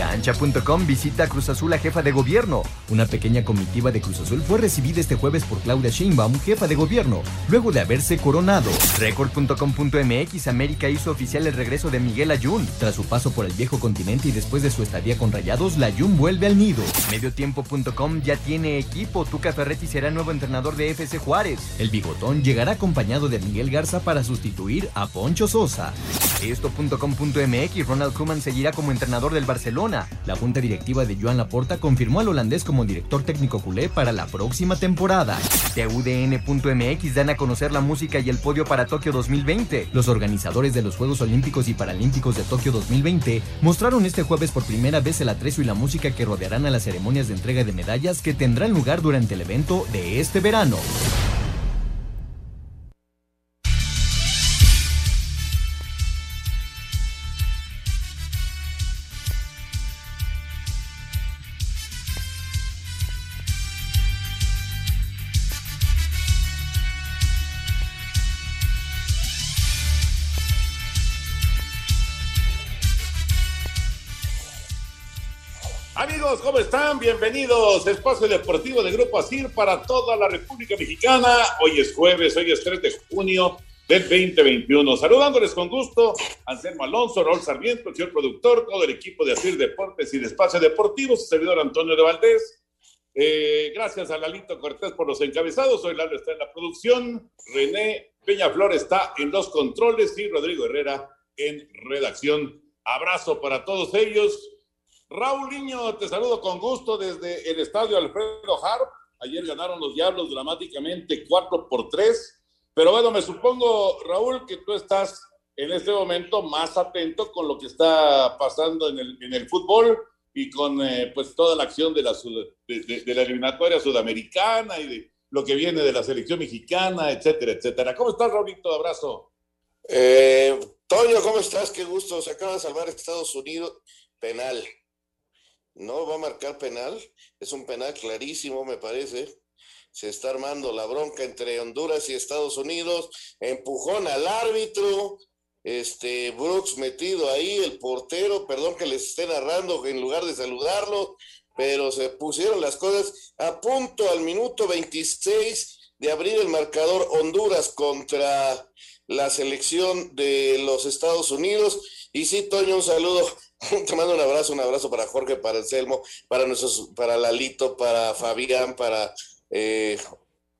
Cancha.com visita Cruz Azul a jefa de gobierno. Una pequeña comitiva de Cruz Azul fue recibida este jueves por Claudia Sheinbaum, jefa de gobierno, luego de haberse coronado. Record.com.mx América hizo oficial el regreso de Miguel Ayun. Tras su paso por el viejo continente y después de su estadía con Rayados, la Ayun vuelve al nido. Mediotiempo.com ya tiene equipo. Tuca Ferretti será nuevo entrenador de FC Juárez. El bigotón llegará acompañado de Miguel Garza para sustituir a Poncho Sosa. Esto.com.mx Ronald Koeman seguirá como entrenador del Barcelona. La junta directiva de Joan Laporta confirmó al holandés como director técnico culé para la próxima temporada. TUDN.mx dan a conocer la música y el podio para Tokio 2020. Los organizadores de los Juegos Olímpicos y Paralímpicos de Tokio 2020 mostraron este jueves por primera vez el atrezo y la música que rodearán a las ceremonias de entrega de medallas que tendrán lugar durante el evento de este verano. Amigos, ¿cómo están? Bienvenidos. Espacio Deportivo de Grupo ASIR para toda la República Mexicana. Hoy es jueves, hoy es 3 de junio del 2021. Saludándoles con gusto, Anselmo Alonso, Raúl Sarmiento, el señor productor, todo el equipo de ASIR Deportes y de Espacio Deportivo, su servidor Antonio de Valdés. Eh, gracias a Lalito Cortés por los encabezados. Hoy Lalo está en la producción, René Peñaflor está en los controles y Rodrigo Herrera en redacción. Abrazo para todos ellos. Raúl Niño, te saludo con gusto desde el estadio Alfredo Harp. Ayer ganaron los Diablos dramáticamente 4 por 3. Pero bueno, me supongo, Raúl, que tú estás en este momento más atento con lo que está pasando en el, fútbol y con eh, pues toda la acción de la, de la eliminatoria sudamericana y de lo que viene de la selección mexicana, etcétera, etcétera. ¿Cómo estás, Raulito? Abrazo. Eh, Toño, ¿cómo estás? Qué gusto. Se acaba de salvar Estados Unidos. Penal. No va a marcar penal. Es un penal clarísimo, me parece. Se está armando la bronca entre Honduras y Estados Unidos. Empujón al árbitro. Este Brooks metido ahí, el portero, perdón que les esté narrando en lugar de saludarlo, pero se pusieron las cosas a punto al minuto 26 de abrir el marcador Honduras contra la selección de los Estados Unidos. Y sí, Toño, un saludo te mando un abrazo, un abrazo para Jorge, para Anselmo, para nuestros, para Lalito, para Fabián, para eh,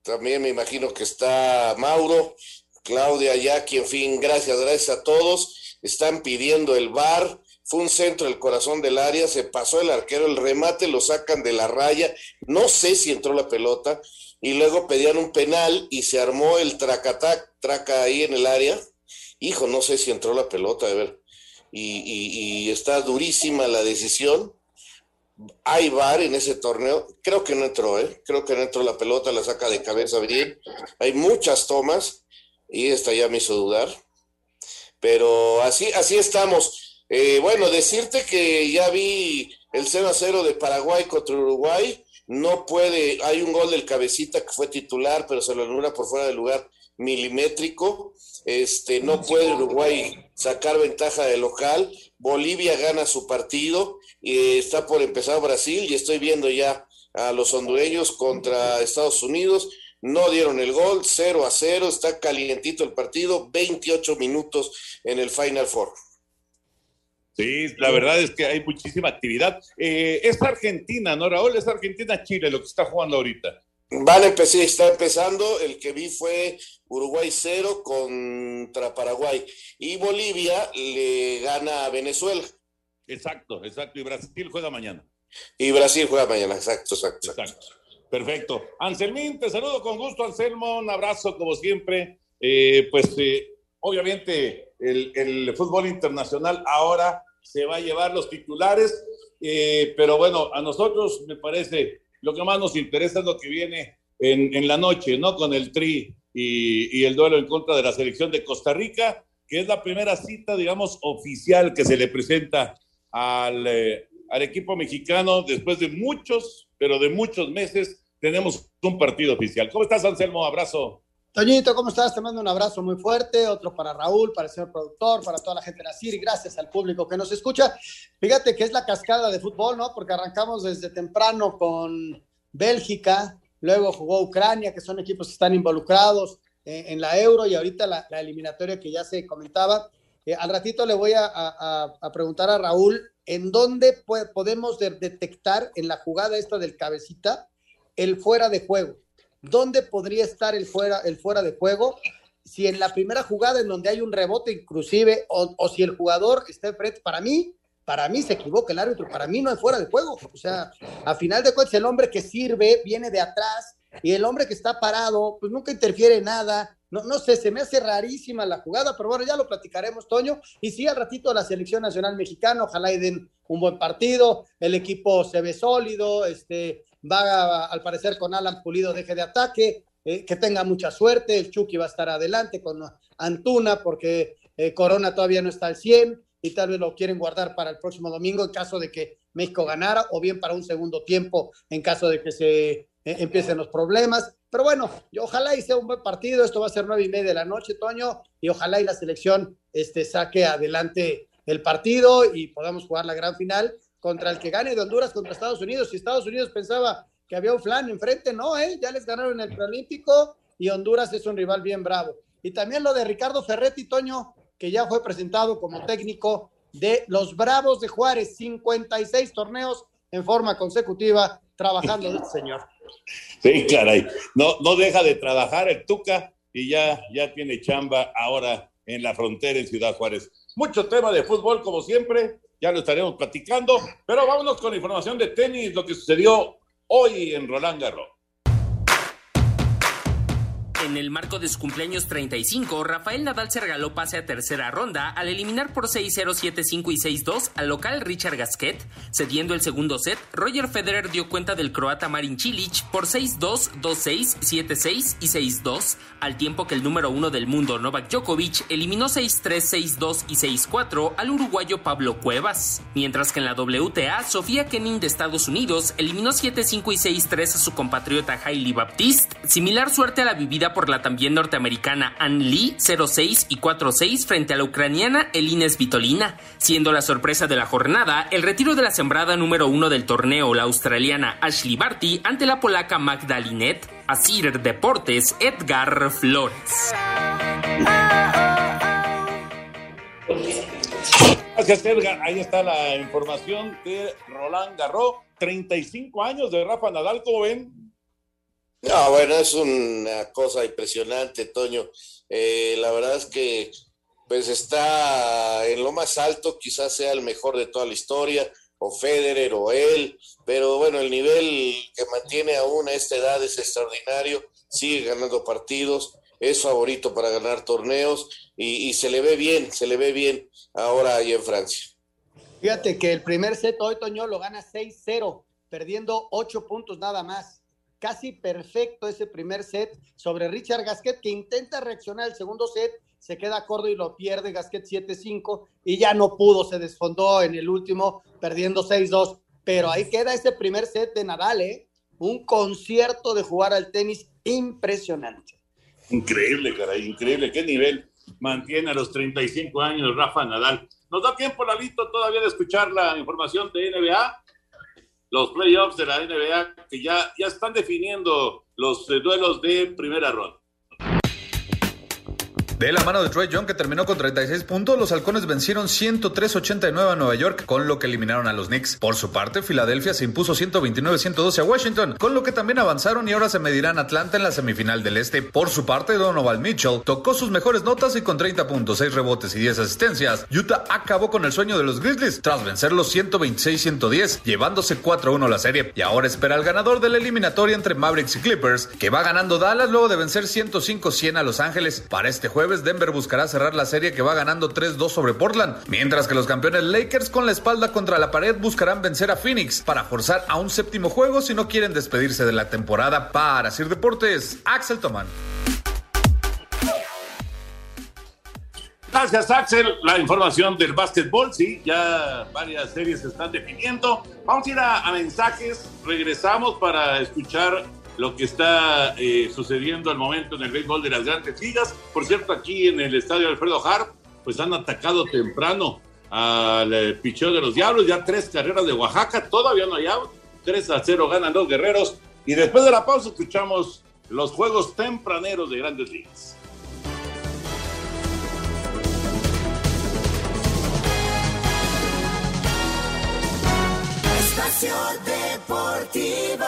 también me imagino que está Mauro, Claudia, Jackie, en fin, gracias, gracias a todos. Están pidiendo el bar, fue un centro del corazón del área, se pasó el arquero, el remate lo sacan de la raya, no sé si entró la pelota, y luego pedían un penal y se armó el tracatac, traca ahí en el área. Hijo, no sé si entró la pelota, a ver y, está durísima la decisión. Hay VAR en ese torneo. Creo que no entró, ¿eh? Creo que no entró la pelota, la saca de cabeza bien. Hay muchas tomas y esta ya me hizo dudar. Pero así, así estamos. Eh, bueno, decirte que ya vi el 0 a 0 de Paraguay contra Uruguay. No puede, hay un gol del cabecita que fue titular, pero se lo anula por fuera del lugar milimétrico. Este, no puede Uruguay sacar ventaja de local. Bolivia gana su partido y está por empezar Brasil y estoy viendo ya a los hondureños contra Estados Unidos. No dieron el gol, 0 a 0, está calientito el partido, 28 minutos en el Final Four. Sí, la verdad es que hay muchísima actividad. Eh, es Argentina, ¿no, Raúl? Es Argentina-Chile lo que está jugando ahorita. Vale, empecé, está empezando. El que vi fue Uruguay 0 contra Paraguay. Y Bolivia le gana a Venezuela. Exacto, exacto. Y Brasil juega mañana. Y Brasil juega mañana, exacto, exacto. Exacto. Perfecto. Anselmín, te saludo con gusto, Anselmo. Un abrazo, como siempre. Eh, pues eh, obviamente el, el, fútbol internacional ahora se va a llevar los titulares, eh, pero bueno, a nosotros me parece lo que más nos interesa es lo que viene en, en la noche, ¿no? Con el Tri y, y, el duelo en contra de la selección de Costa Rica, que es la primera cita, digamos, oficial que se le presenta al, eh, al equipo mexicano después de muchos, pero de muchos meses, tenemos un partido oficial. ¿Cómo estás, Anselmo? Abrazo. Toñito, ¿cómo estás? Te mando un abrazo muy fuerte, otro para Raúl, para el señor productor, para toda la gente de la CIR, gracias al público que nos escucha. Fíjate que es la cascada de fútbol, ¿no? Porque arrancamos desde temprano con Bélgica, luego jugó Ucrania, que son equipos que están involucrados eh, en la Euro y ahorita la, eliminatoria que ya se comentaba. Eh, al ratito le voy a, preguntar a Raúl en dónde podemos de, detectar en la jugada esta del cabecita el fuera de juego ¿Dónde podría estar el fuera, el fuera de juego? Si en la primera jugada en donde hay un rebote inclusive, o, o si el jugador está enfrente, para mí, para mí se equivoca el árbitro, para mí no es fuera de juego. O sea, a final de cuentas el hombre que sirve viene de atrás y el hombre que está parado, pues nunca interfiere nada. No, no sé, se me hace rarísima la jugada, pero bueno, ya lo platicaremos, Toño. Y sí, al ratito la selección nacional mexicana, ojalá y den un buen partido, el equipo se ve sólido, este, va al parecer con Alan Pulido deje de ataque, eh, que tenga mucha suerte, el Chucky va a estar adelante con Antuna porque eh, Corona todavía no está al 100 y tal vez lo quieren guardar para el próximo domingo en caso de que México ganara o bien para un segundo tiempo en caso de que se eh, empiecen los problemas. Pero bueno, ojalá y sea un buen partido, esto va a ser nueve y media de la noche, Toño, y ojalá y la selección este, saque adelante el partido y podamos jugar la gran final contra el que gane de Honduras contra Estados Unidos. Si Estados Unidos pensaba que había un flan enfrente, no, ¿eh? ya les ganaron el preolímpico y Honduras es un rival bien bravo. Y también lo de Ricardo Ferretti, Toño, que ya fue presentado como técnico de los Bravos de Juárez, 56 torneos en forma consecutiva trabajando el señor. Sí, caray, no, no deja de trabajar el Tuca y ya, ya tiene chamba ahora en la frontera en Ciudad Juárez. Mucho tema de fútbol, como siempre, ya lo estaremos platicando, pero vámonos con información de tenis, lo que sucedió hoy en Roland Garros. En el marco de su cumpleaños 35, Rafael Nadal se regaló pase a tercera ronda al eliminar por 6-0, 7-5 y 6-2 al local Richard Gasquet. Cediendo el segundo set, Roger Federer dio cuenta del croata Marin Cilic por 6-2, 2-6, 7-6 y 6-2, al tiempo que el número uno del mundo, Novak Djokovic, eliminó 6-3, 6-2 y 6-4 al uruguayo Pablo Cuevas. Mientras que en la WTA, Sofía Kenin de Estados Unidos eliminó 7-5 y 6-3 a su compatriota Hailey Baptiste, similar suerte a la vivida por la también norteamericana Ann Lee 0-6 y 4-6 frente a la ucraniana Elina Svitolina, siendo la sorpresa de la jornada el retiro de la sembrada número uno del torneo, la australiana Ashley Barty, ante la polaca Magdalinet, Asir Deportes, Edgar Flores. Gracias, Edgar. Ahí está la información de Roland Garros. 35 años de Rafa Nadal, ¿cómo ven? No, bueno, es una cosa impresionante, Toño. Eh, la verdad es que pues está en lo más alto, quizás sea el mejor de toda la historia, o Federer o él, pero bueno, el nivel que mantiene aún a esta edad es extraordinario, sigue ganando partidos, es favorito para ganar torneos y, se le ve bien, se le ve bien ahora ahí en Francia. Fíjate que el primer set hoy, Toño, lo gana 6-0, perdiendo 8 puntos nada más casi perfecto ese primer set sobre Richard Gasquet, que intenta reaccionar el segundo set, se queda corto y lo pierde Gasquet 7-5 y ya no pudo, se desfondó en el último, perdiendo 6-2. Pero ahí queda ese primer set de Nadal, ¿eh? Un concierto de jugar al tenis impresionante. Increíble, caray, increíble. ¿Qué nivel mantiene a los 35 años Rafa Nadal? ¿Nos da tiempo, Lalito, todavía de escuchar la información de NBA? Los playoffs de la NBA que ya, ya están definiendo los eh, duelos de primera ronda. De la mano de Troy Young, que terminó con 36 puntos, los halcones vencieron 103-89 a Nueva York, con lo que eliminaron a los Knicks. Por su parte, Filadelfia se impuso 129-112 a Washington, con lo que también avanzaron y ahora se medirán Atlanta en la semifinal del Este. Por su parte, Donovan Mitchell tocó sus mejores notas y con 30 puntos, 6 rebotes y 10 asistencias, Utah acabó con el sueño de los Grizzlies tras vencer los 126-110, llevándose 4-1 la serie. Y ahora espera al ganador de la eliminatoria entre Mavericks y Clippers, que va ganando Dallas luego de vencer 105-100 a Los Ángeles. Para este jueves, Denver buscará cerrar la serie que va ganando 3-2 sobre Portland, mientras que los campeones Lakers con la espalda contra la pared buscarán vencer a Phoenix para forzar a un séptimo juego si no quieren despedirse de la temporada. Para Sir Deportes, Axel Toman. Gracias, Axel. La información del básquetbol, sí, ya varias series se están definiendo. Vamos a ir a mensajes. Regresamos para escuchar lo que está eh, sucediendo al momento en el béisbol de las grandes ligas. Por cierto, aquí en el estadio Alfredo Harp, pues han atacado temprano al eh, picheo de los Diablos, ya tres carreras de Oaxaca, todavía no hay out, 3 a 0 ganan los guerreros. Y después de la pausa escuchamos los juegos tempraneros de grandes ligas. Espacio Deportivo.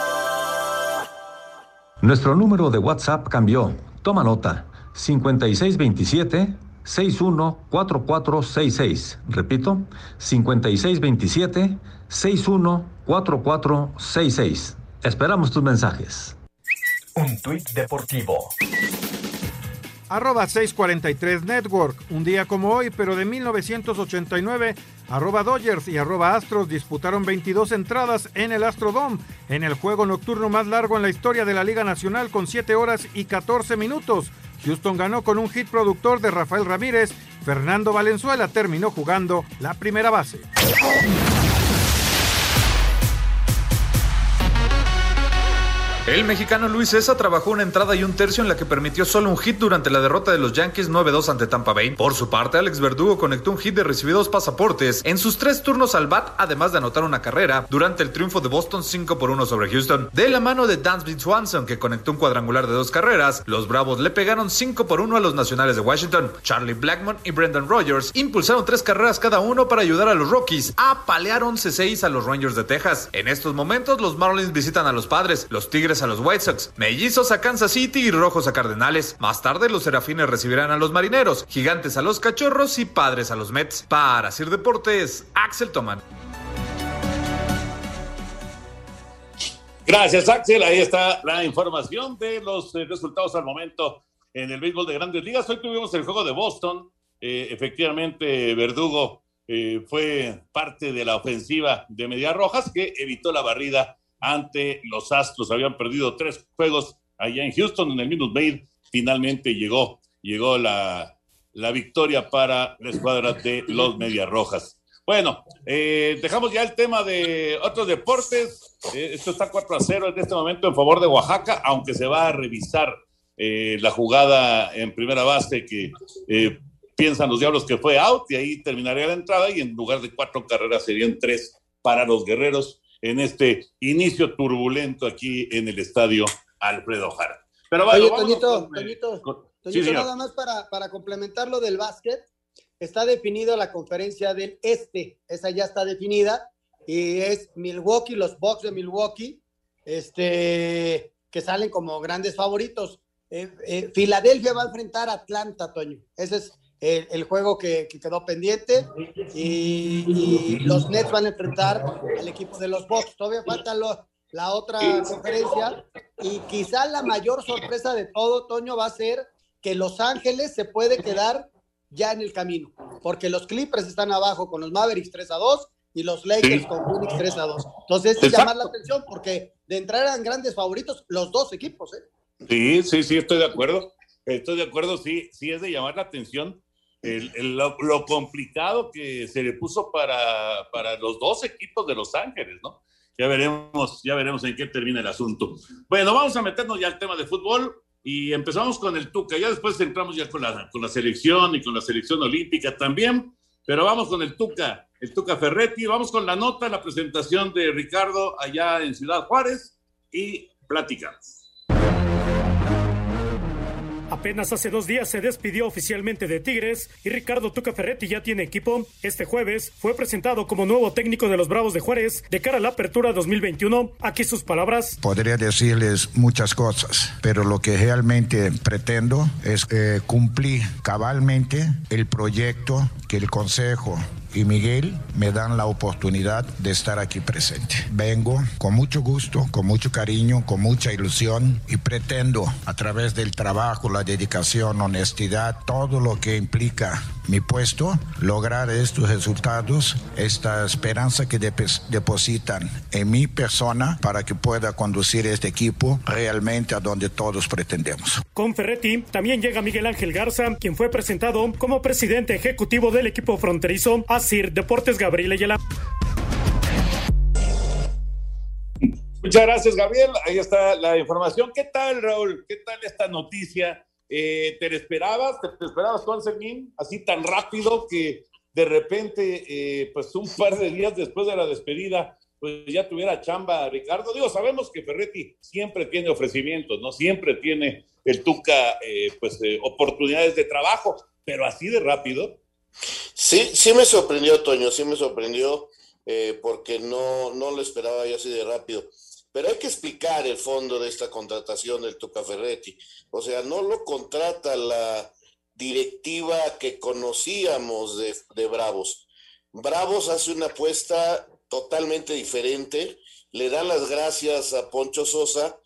Nuestro número de WhatsApp cambió. Toma nota. 5627 614466. Repito, 5627 614466. Esperamos tus mensajes. Un tuit deportivo. Arroba 643 Network. Un día como hoy, pero de 1989, arroba Dodgers y arroba Astros disputaron 22 entradas en el Astrodome, en el juego nocturno más largo en la historia de la Liga Nacional con 7 horas y 14 minutos. Houston ganó con un hit productor de Rafael Ramírez. Fernando Valenzuela terminó jugando la primera base. El mexicano Luis César trabajó una entrada y un tercio en la que permitió solo un hit durante la derrota de los Yankees 9-2 ante Tampa Bay. Por su parte, Alex Verdugo conectó un hit de recibidos pasaportes en sus tres turnos al bat, además de anotar una carrera durante el triunfo de Boston 5 por 1 sobre Houston. De la mano de Dansby Swanson, que conectó un cuadrangular de dos carreras, los Bravos le pegaron 5 por 1 a los Nacionales de Washington. Charlie Blackmon y Brendan Rogers impulsaron tres carreras cada uno para ayudar a los Rockies a palear 11-6 a los Rangers de Texas. En estos momentos, los Marlins visitan a los Padres, los Tigres a los White Sox, Mellizos a Kansas City y Rojos a Cardenales. Más tarde los Serafines recibirán a los Marineros, Gigantes a los Cachorros y Padres a los Mets. Para Sir Deportes, Axel Toman. Gracias, Axel. Ahí está la información de los eh, resultados al momento en el béisbol de grandes ligas. Hoy tuvimos el juego de Boston. Eh, efectivamente, Verdugo eh, fue parte de la ofensiva de Medias Rojas que evitó la barrida ante los Astros. Habían perdido tres juegos allá en Houston, en el Minute Maid. Finalmente llegó, llegó la, la victoria para la escuadra de los Medias Rojas. Bueno, eh, dejamos ya el tema de otros deportes. Eh, esto está 4 a 0 en este momento en favor de Oaxaca, aunque se va a revisar eh, la jugada en primera base que eh, piensan los diablos que fue out y ahí terminaría la entrada y en lugar de cuatro carreras serían tres para los guerreros en este inicio turbulento aquí en el estadio Alfredo Jara. Pero bueno, Oye, Toñito, con, Toñito, con- Toñito, sí, nada más para, para complementar lo del básquet, está definido la conferencia del Este, esa ya está definida, y es Milwaukee, los Bucks de Milwaukee, este, que salen como grandes favoritos. Eh, eh, Filadelfia va a enfrentar a Atlanta, Toño. Ese es el, el juego que, que quedó pendiente. Y, y los Nets van a enfrentar al equipo de los Bucks. Todavía falta lo- la otra conferencia. Y quizá la mayor sorpresa de todo, Toño, va a ser que Los Ángeles se puede quedar ya en el camino. Porque los Clippers están abajo con los Mavericks 3 a 2 y los Lakers Sí. con Phoenix 3 a 2. Entonces, es llamar la atención porque de entrar eran grandes favoritos los dos equipos, ¿eh? Sí, sí, sí, estoy de acuerdo. Estoy de acuerdo, sí, sí es de llamar la atención el- lo complicado que se le puso para, para los dos equipos de Los Ángeles, ¿no? Ya veremos, ya veremos en qué termina el asunto. Bueno, vamos a meternos ya al tema de fútbol y empezamos con el Tuca. Ya después entramos ya con la, con la selección y con la selección olímpica también, pero vamos con el Tuca. el Tuca Ferretti. Vamos con la nota, la presentación de Ricardo allá en Ciudad Juárez y platicamos. Apenas hace dos días se despidió oficialmente de Tigres y Ricardo Tuca Ferretti ya tiene equipo. Este jueves fue presentado como nuevo técnico de los Bravos de Juárez de cara a la apertura 2021. Aquí sus palabras. Podría decirles muchas cosas, pero lo que realmente pretendo es eh, cumplir cabalmente el proyecto que el Consejo y Miguel me dan la oportunidad de estar aquí presente. Vengo con mucho gusto, con mucho cariño, con mucha ilusión y pretendo a través del trabajo, la dedicación, honestidad, todo lo que implica mi puesto, lograr estos resultados, esta esperanza que depositan en mi persona para que pueda conducir este equipo realmente a donde todos pretendemos. Con Ferretti también llega Miguel Ángel Garza, quien fue presentado como presidente ejecutivo del equipo fronterizo Asir Deportes Gabriel Ayala. Muchas gracias, Gabriel. Ahí está la información. ¿Qué tal, Raúl? ¿Qué tal esta noticia? Eh, ¿Te esperabas? ¿Te, esperabas con Sermín? Así tan rápido que de repente, eh, pues un par de días después de la despedida, pues ya tuviera chamba Ricardo. Digo, sabemos que Ferretti siempre tiene ofrecimientos, ¿no? Siempre tiene el Tuca, eh, pues, oportunidades de trabajo, pero así de rápido. Sí, sí me sorprendió, Toño, sí me sorprendió, porque no, no lo esperaba yo así de rápido. Pero hay que explicar el fondo de esta contratación del Tuca Ferretti. O sea, no lo contrata la directiva que conocíamos de, de Bravos. Bravos hace una apuesta totalmente diferente, le dan las gracias a Poncho Sosa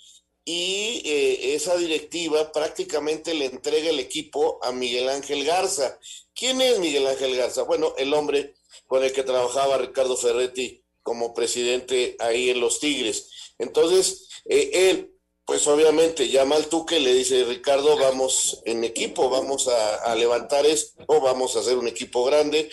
y eh, esa directiva prácticamente le entrega el equipo a Miguel Ángel Garza. ¿Quién es Miguel Ángel Garza? Bueno, el hombre con el que trabajaba Ricardo Ferretti como presidente ahí en los Tigres. Entonces, eh, él, pues obviamente llama al Tuque le dice, Ricardo, vamos en equipo, vamos a, levantar esto, vamos a hacer un equipo grande.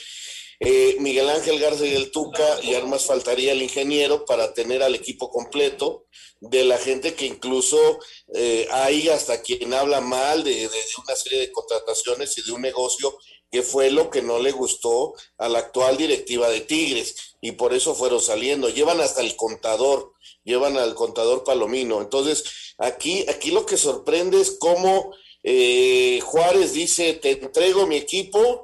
Eh, Miguel Ángel Garza y el Tuca, y además faltaría el ingeniero para tener al equipo completo de la gente que incluso eh, hay hasta quien habla mal de, una serie de contrataciones y de un negocio que fue lo que no le gustó a la actual directiva de Tigres y por eso fueron saliendo. Llevan hasta el contador llevan al contador Palomino. Entonces, aquí, aquí lo que sorprende es cómo eh, Juárez dice, te entrego mi equipo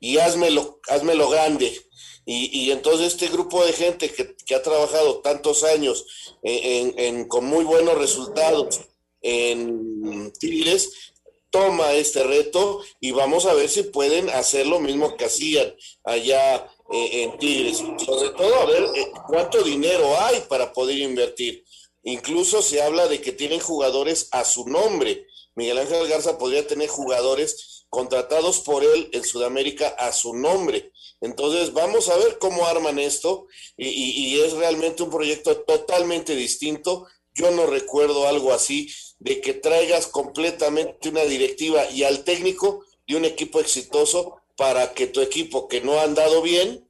y házmelo, házmelo grande. Y, entonces este grupo de gente que, ha trabajado tantos años en, con muy buenos resultados en Tigres, toma este reto y vamos a ver si pueden hacer lo mismo que hacían allá eh, en Tigres. Sobre todo a ver eh, cuánto dinero hay para poder invertir. Incluso se habla de que tienen jugadores a su nombre. Miguel Ángel Garza podría tener jugadores contratados por él en Sudamérica a su nombre. Entonces vamos a ver cómo arman esto y, y es realmente un proyecto totalmente distinto. Yo no recuerdo algo así de que traigas completamente una directiva y al técnico de un equipo exitoso para que tu equipo que no ha andado bien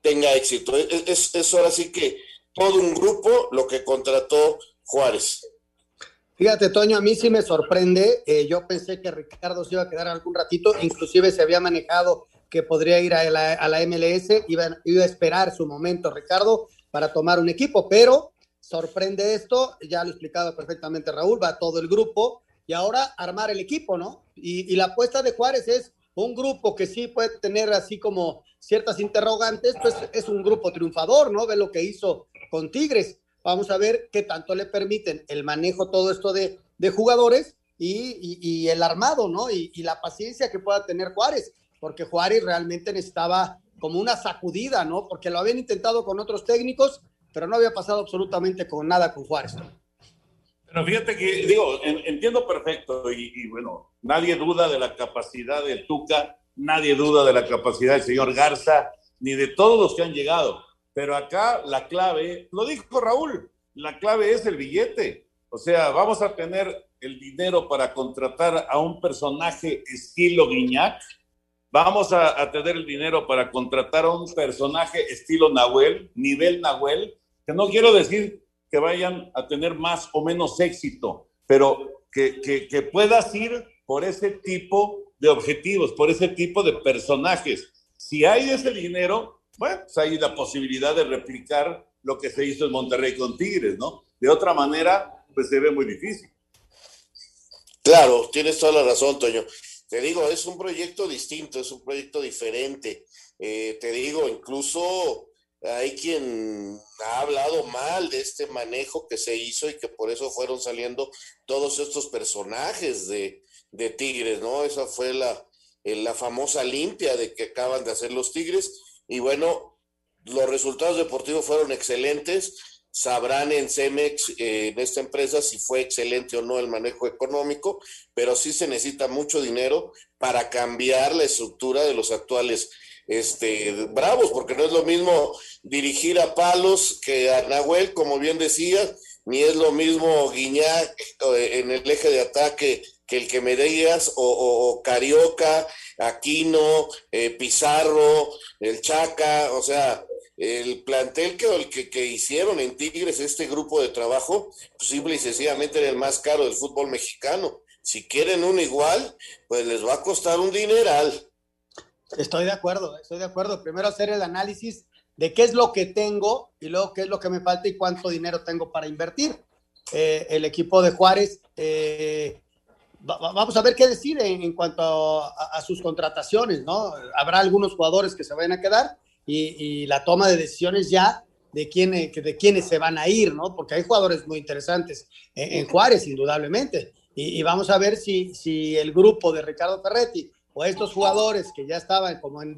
tenga éxito. Es, es, ahora sí que todo un grupo lo que contrató Juárez. Fíjate, Toño, a mí sí me sorprende. Eh, yo pensé que Ricardo se iba a quedar algún ratito, inclusive se había manejado que podría ir a la, MLS, iba, iba, a esperar su momento Ricardo para tomar un equipo, pero sorprende esto, ya lo ha explicado perfectamente Raúl, va todo el grupo y ahora armar el equipo, ¿no? Y, y la apuesta de Juárez es un grupo que sí puede tener así como ciertas interrogantes, pues es un grupo triunfador, ¿no? Ve lo que hizo con Tigres. Vamos a ver qué tanto le permiten el manejo, todo esto de, jugadores y, el armado, ¿no? Y, la paciencia que pueda tener Juárez, porque Juárez realmente necesitaba como una sacudida, ¿no? Porque lo habían intentado con otros técnicos, pero no había pasado absolutamente con nada con Juárez. Pero fíjate que, digo, entiendo perfecto y, bueno, nadie duda de la capacidad de Tuca, nadie duda de la capacidad del señor Garza, ni de todos los que han llegado. Pero acá la clave, lo dijo Raúl, la clave es el billete. O sea, vamos a tener el dinero para contratar a un personaje estilo Guiñac. Vamos a, tener el dinero para contratar a un personaje estilo Nahuel, nivel Nahuel, que no quiero decir que vayan a tener más o menos éxito, pero que, que, puedas ir por ese tipo de objetivos, por ese tipo de personajes. Si hay ese dinero, bueno, pues hay la posibilidad de replicar lo que se hizo en Monterrey con Tigres, ¿no? De otra manera, pues se ve muy difícil. Claro, tienes toda la razón, Toño. Te digo, es un proyecto distinto, es un proyecto diferente. Eh, te digo, incluso hay quien ha hablado mal de este manejo que se hizo y que por eso fueron saliendo todos estos personajes de, de Tigres, ¿no? Esa fue la, eh, la famosa limpia de que acaban de hacer los Tigres. Y bueno, los resultados deportivos fueron excelentes. Sabrán en Cemex, eh, en esta empresa, si fue excelente o no el manejo económico, pero sí se necesita mucho dinero para cambiar la estructura de los actuales este, Bravos, porque no es lo mismo dirigir a Palos que a Nahuel, como bien decía, ni es lo mismo Guiñac eh, en el eje de ataque que el que me digas, o, Carioca, Aquino, eh, Pizarro, el Chaca, o sea, el plantel que, el que, hicieron en Tigres, este grupo de trabajo, pues simple y sencillamente era el más caro del fútbol mexicano. Si quieren uno igual, pues les va a costar un dineral. Estoy de acuerdo, estoy de acuerdo. Primero hacer el análisis de qué es lo que tengo y luego qué es lo que me falta y cuánto dinero tengo para invertir. Eh, el equipo de Juárez, eh, vamos a ver qué decide en, cuanto a, sus contrataciones, ¿no? Habrá algunos jugadores que se vayan a quedar y, la toma de decisiones ya de, quién, de quiénes se van a ir, ¿no? Porque hay jugadores muy interesantes en, Juárez, indudablemente. Y, vamos a ver si, si el grupo de Ricardo Ferretti o estos jugadores que ya estaban como en,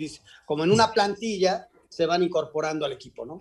como en una plantilla se van incorporando al equipo, ¿no?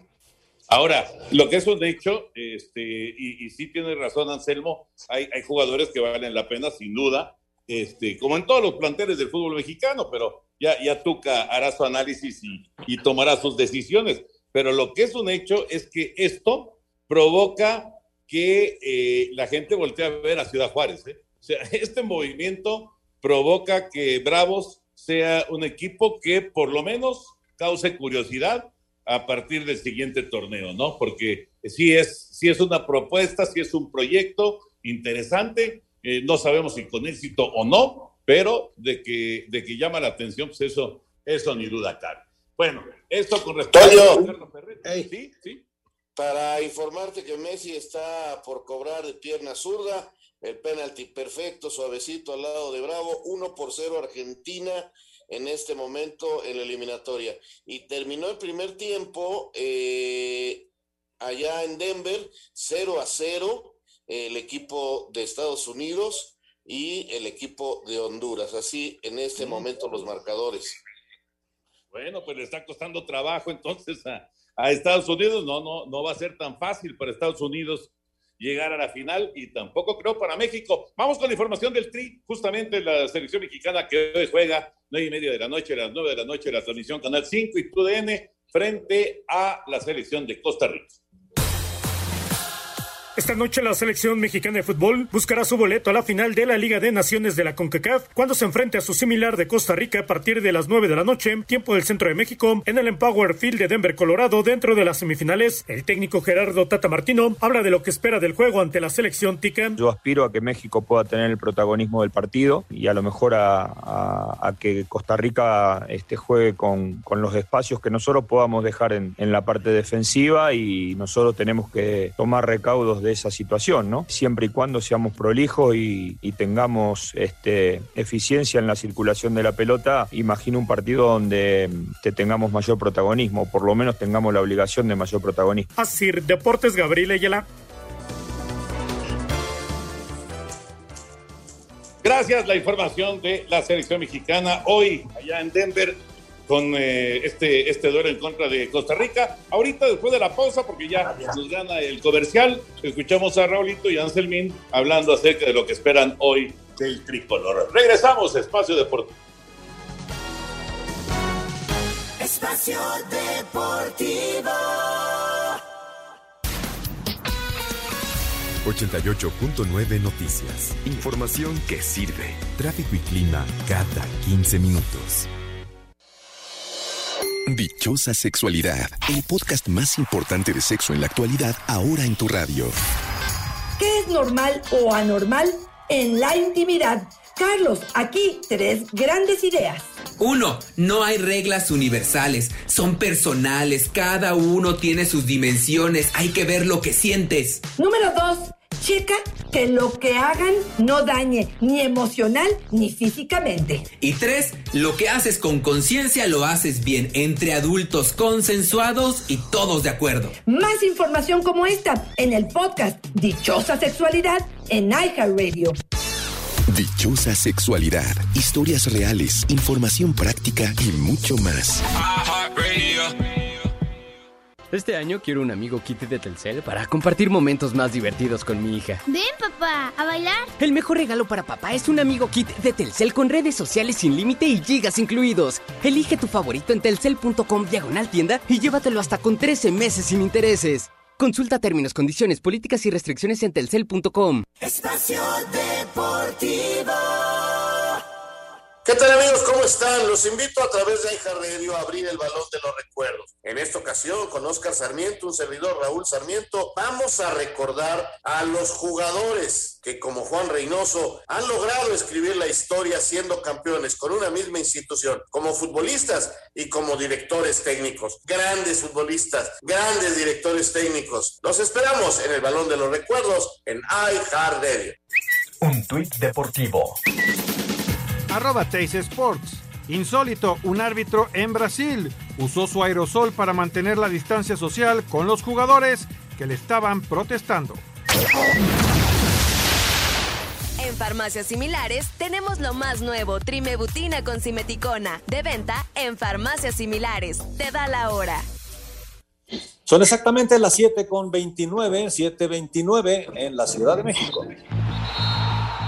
Ahora, lo que es un hecho, este, y, sí tiene razón Anselmo, hay, jugadores que valen la pena, sin duda, este, como en todos los planteles del fútbol mexicano, pero ya, ya Tuca hará su análisis y, y tomará sus decisiones. Pero lo que es un hecho es que esto provoca que eh, la gente voltee a ver a Ciudad Juárez. ¿eh? O sea, este movimiento provoca que Bravos sea un equipo que por lo menos cause curiosidad a partir del siguiente torneo, ¿no? Porque sí es, sí es una propuesta, sí es un proyecto interesante, eh, no sabemos si con éxito o no, pero de que, de que llama la atención, pues eso, eso ni duda cabe. Bueno, esto con respecto a ¿Sí? ¿Sí? Para informarte que Messi está por cobrar de pierna zurda, el penalti perfecto, suavecito al lado de Bravo, 1 por 0 Argentina en este momento en la eliminatoria. Y terminó el primer tiempo eh, allá en Denver, 0 a 0, el equipo de Estados Unidos y el equipo de Honduras. Así en este momento los marcadores. Bueno, pues le está costando trabajo entonces a, a Estados Unidos. No, no, no va a ser tan fácil para Estados Unidos llegar a la final y tampoco creo para México. Vamos con la información del Tri, justamente la selección mexicana que hoy juega nueve y media de la noche, a las nueve de la noche, la transmisión Canal 5 y TUDN frente a la selección de Costa Rica. Esta noche la selección mexicana de fútbol buscará su boleto a la final de la Liga de Naciones de la CONCACAF cuando se enfrente a su similar de Costa Rica a partir de las 9 de la noche, tiempo del centro de México, en el Empower Field de Denver, Colorado, dentro de las semifinales. El técnico Gerardo Tata Martino habla de lo que espera del juego ante la selección tica. Yo aspiro a que México pueda tener el protagonismo del partido y a lo mejor a, que Costa Rica este, juegue con, con, los espacios que nosotros podamos dejar en, en la parte defensiva y nosotros tenemos que tomar recaudos de esa situación, ¿no? Siempre y cuando seamos prolijos y, tengamos este, eficiencia en la circulación de la pelota, imagino un partido donde te tengamos mayor protagonismo, por lo menos tengamos la obligación de mayor protagonismo. Así, Deportes Gabriel Ayala. Gracias, la información de la selección mexicana hoy allá en Denver con eh, este, este duelo en contra de Costa Rica. Ahorita, después de la pausa, porque ya nos gana el comercial, escuchamos a Raulito y Anselmín hablando acerca de lo que esperan hoy del tricolor. Regresamos a Espacio Deportivo. Espacio Deportivo. 88.9 Noticias. Información que sirve. Tráfico y clima cada 15 minutos. Dichosa Sexualidad, el podcast más importante de sexo en la actualidad, ahora en tu radio. ¿Qué es normal o anormal en la intimidad? Carlos, aquí tres grandes ideas. 1. No hay reglas universales, son personales, cada uno tiene sus dimensiones, hay que ver lo que sientes. Número 2. Checa que lo que hagan no dañe ni emocional ni físicamente. Y 3. Lo que haces con conciencia lo haces bien, entre adultos consensuados y todos de acuerdo. Más información como esta en el podcast Dichosa Sexualidad en iHeartRadio. Dichosa sexualidad, historias reales, información práctica y mucho más. Este año quiero un amigo kit de Telcel para compartir momentos más divertidos con mi hija. Ven, papá, a bailar. El mejor regalo para papá es un amigo kit de Telcel con redes sociales sin límite y gigas incluidos. Elige tu favorito en telcel.com diagonal tienda y llévatelo hasta con 13 meses sin intereses. Consulta términos, condiciones, políticas y restricciones en telcel.com. Espacio Deportivo. ¿Qué tal amigos? ¿Cómo están? Los invito a través de Aija Radio a abrir el balón de los recuerdos. En esta ocasión, con Oscar Sarmiento, un servidor Raúl Sarmiento, vamos a recordar a los jugadores que como Juan Reynoso han logrado escribir la historia siendo campeones con una misma institución, como futbolistas y como directores técnicos. Grandes futbolistas, grandes directores técnicos. Los esperamos en el balón de los recuerdos en iHeart Radio. Un tuit deportivo. Arroba Teis Sports. Insólito, un árbitro en Brasil usó su aerosol para mantener la distancia social con los jugadores que le estaban protestando. En farmacias similares tenemos lo más nuevo, Trimebutina con Simeticona, de venta en farmacias similares. Te da la hora. Son exactamente las 7 con 29, 7.29 en la Ciudad de México.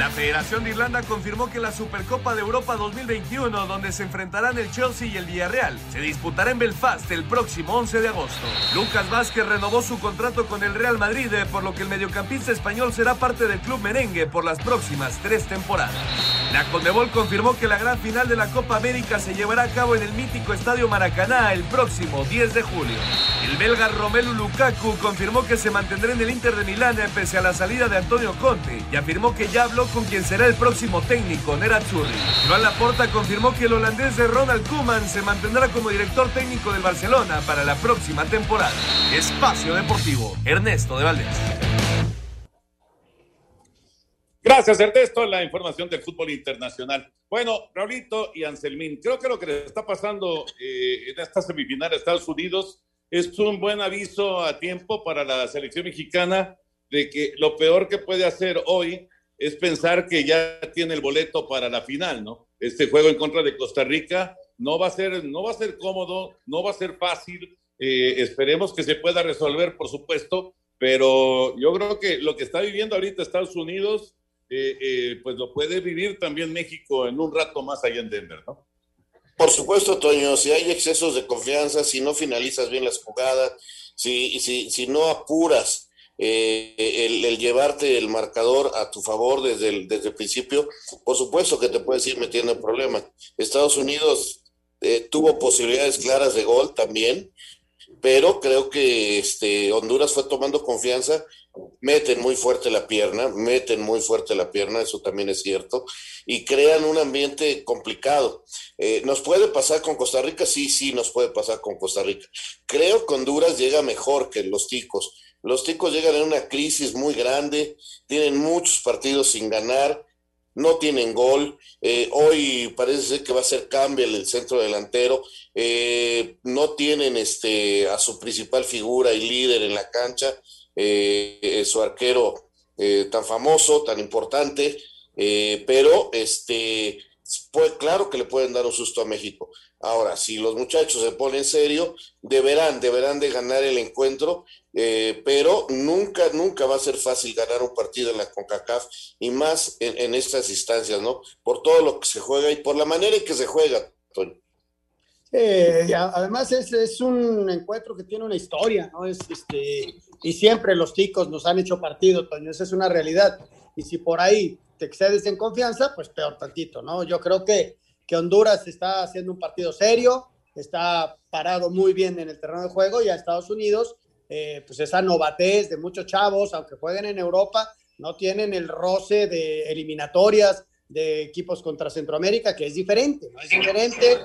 La Federación de Irlanda confirmó que la Supercopa de Europa 2021, donde se enfrentarán el Chelsea y el Villarreal, se disputará en Belfast el próximo 11 de agosto. Lucas Vázquez renovó su contrato con el Real Madrid, eh, por lo que el mediocampista español será parte del club merengue por las próximas tres temporadas. La Condebol confirmó que la gran final de la Copa América se llevará a cabo en el mítico Estadio Maracaná el próximo 10 de julio. El belga Romelu Lukaku confirmó que se mantendrá en el Inter de Milán eh, pese a la salida de Antonio Conte y afirmó que ya habló con quien será el próximo técnico, Nerazzurri. Joan Laporta confirmó que el holandés de Ronald Koeman se mantendrá como director técnico del Barcelona para la próxima temporada. Espacio Deportivo, Ernesto de Valdés. Gracias, Ernesto. La información del fútbol internacional. Bueno, Raulito y Anselmín, creo que lo que le está pasando eh, en esta semifinal a Estados Unidos es un buen aviso a tiempo para la selección mexicana de que lo peor que puede hacer hoy es pensar que ya tiene el boleto para la final, ¿no? Este juego en contra de Costa Rica no va a ser, no va a ser cómodo, no va a ser fácil. Eh, esperemos que se pueda resolver, por supuesto, pero yo creo que lo que está viviendo ahorita Estados Unidos, eh, eh, pues lo puede vivir también México en un rato más allá en Denver, ¿no? Por supuesto, Toño, si hay excesos de confianza, si no finalizas bien las jugadas, si, si, si no apuras eh, el, llevarte el marcador a tu favor desde el, desde principio, por supuesto que te puedes ir metiendo en problemas. Estados Unidos eh, tuvo posibilidades claras de gol también, pero creo que este, Honduras fue tomando confianza, meten muy fuerte la pierna, meten muy fuerte la pierna, eso también es cierto, y crean un ambiente complicado. Eh, ¿Nos puede pasar con Costa Rica? Sí, sí, nos puede pasar con Costa Rica. Creo que Honduras llega mejor que los ticos. Los ticos llegan en una crisis muy grande, tienen muchos partidos sin ganar, no tienen gol. Eh, hoy parece ser que va a ser Campbell el centro delantero. Eh, no tienen este, a su principal figura y líder en la cancha, eh, su arquero eh, tan famoso, tan importante, eh, pero este, pues, claro que le pueden dar un susto a México. Ahora, si los muchachos se ponen serio, deberán, deberán de ganar el encuentro, eh, pero nunca, nunca va a ser fácil ganar un partido en la CONCACAF y más en, estas instancias, ¿no? Por todo lo que se juega y por la manera en que se juega, Toño. Eh, además es, es, un encuentro que tiene una historia, ¿no? Es, este, y siempre los ticos nos han hecho partido, Toño, esa es una realidad. Y si por ahí te excedes en confianza, pues peor tantito, ¿no? Yo creo que que Honduras está haciendo un partido serio, está parado muy bien en el terreno de juego y a Estados Unidos, eh, pues esa novatez de muchos chavos, aunque jueguen en Europa, no tienen el roce de eliminatorias de equipos contra Centroamérica, que es diferente, ¿no? Es diferente